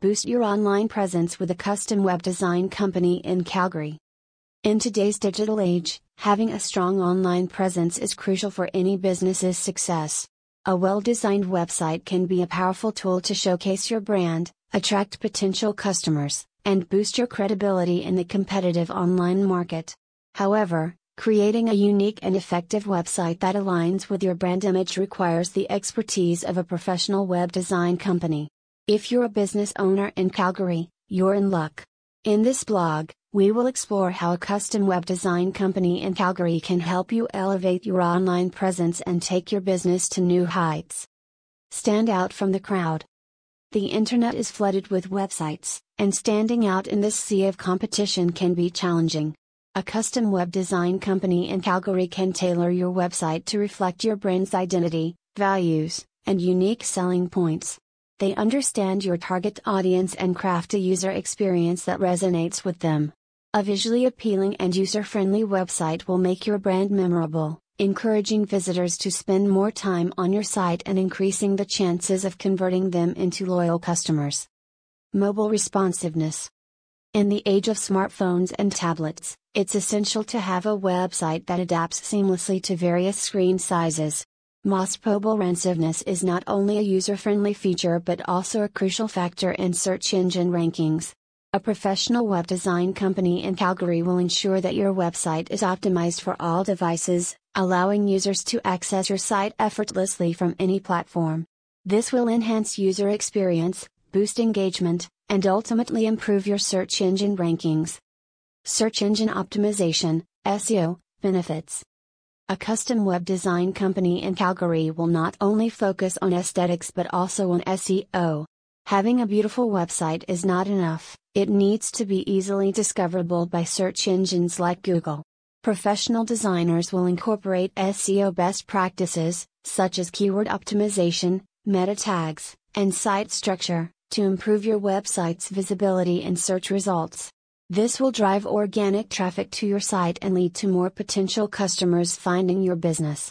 Boost your online presence with a custom web design company in Calgary. In today's digital age, having a strong online presence is crucial for any business's success. A well designed website can be a powerful tool to showcase your brand, attract potential customers, and boost your credibility in the competitive online market. However, creating a unique and effective website that aligns with your brand image requires the expertise of a professional web design company. If you're a business owner in Calgary, you're in luck. In this blog, we will explore how a custom web design company in Calgary can help you elevate your online presence and take your business to new heights. Stand out from the crowd. The internet is flooded with websites, and standing out in this sea of competition can be challenging. A custom web design company in Calgary can tailor your website to reflect your brand's identity, values, and unique selling points. They understand your target audience and craft a user experience that resonates with them. A visually appealing and user friendly website will make your brand memorable, encouraging visitors to spend more time on your site and increasing the chances of converting them into loyal customers. Mobile responsiveness. In the age of smartphones and tablets, it's essential to have a website that adapts seamlessly to various screen sizes. MOS mobile responsiveness is not only a user friendly feature but also a crucial factor in search engine rankings. A professional web design company in Calgary will ensure that your website is optimized for all devices, allowing users to access your site effortlessly from any platform. This will enhance user experience, boost engagement, and ultimately improve your search engine rankings. Search engine optimization, SEO, benefits. A custom web design company in Calgary will not only focus on aesthetics but also on SEO. Having a beautiful website is not enough, it needs to be easily discoverable by search engines like Google. Professional designers will incorporate SEO best practices, such as keyword optimization, meta tags, and site structure, to improve your website's visibility in search results. This will drive organic traffic to your site and lead to more potential customers finding your business.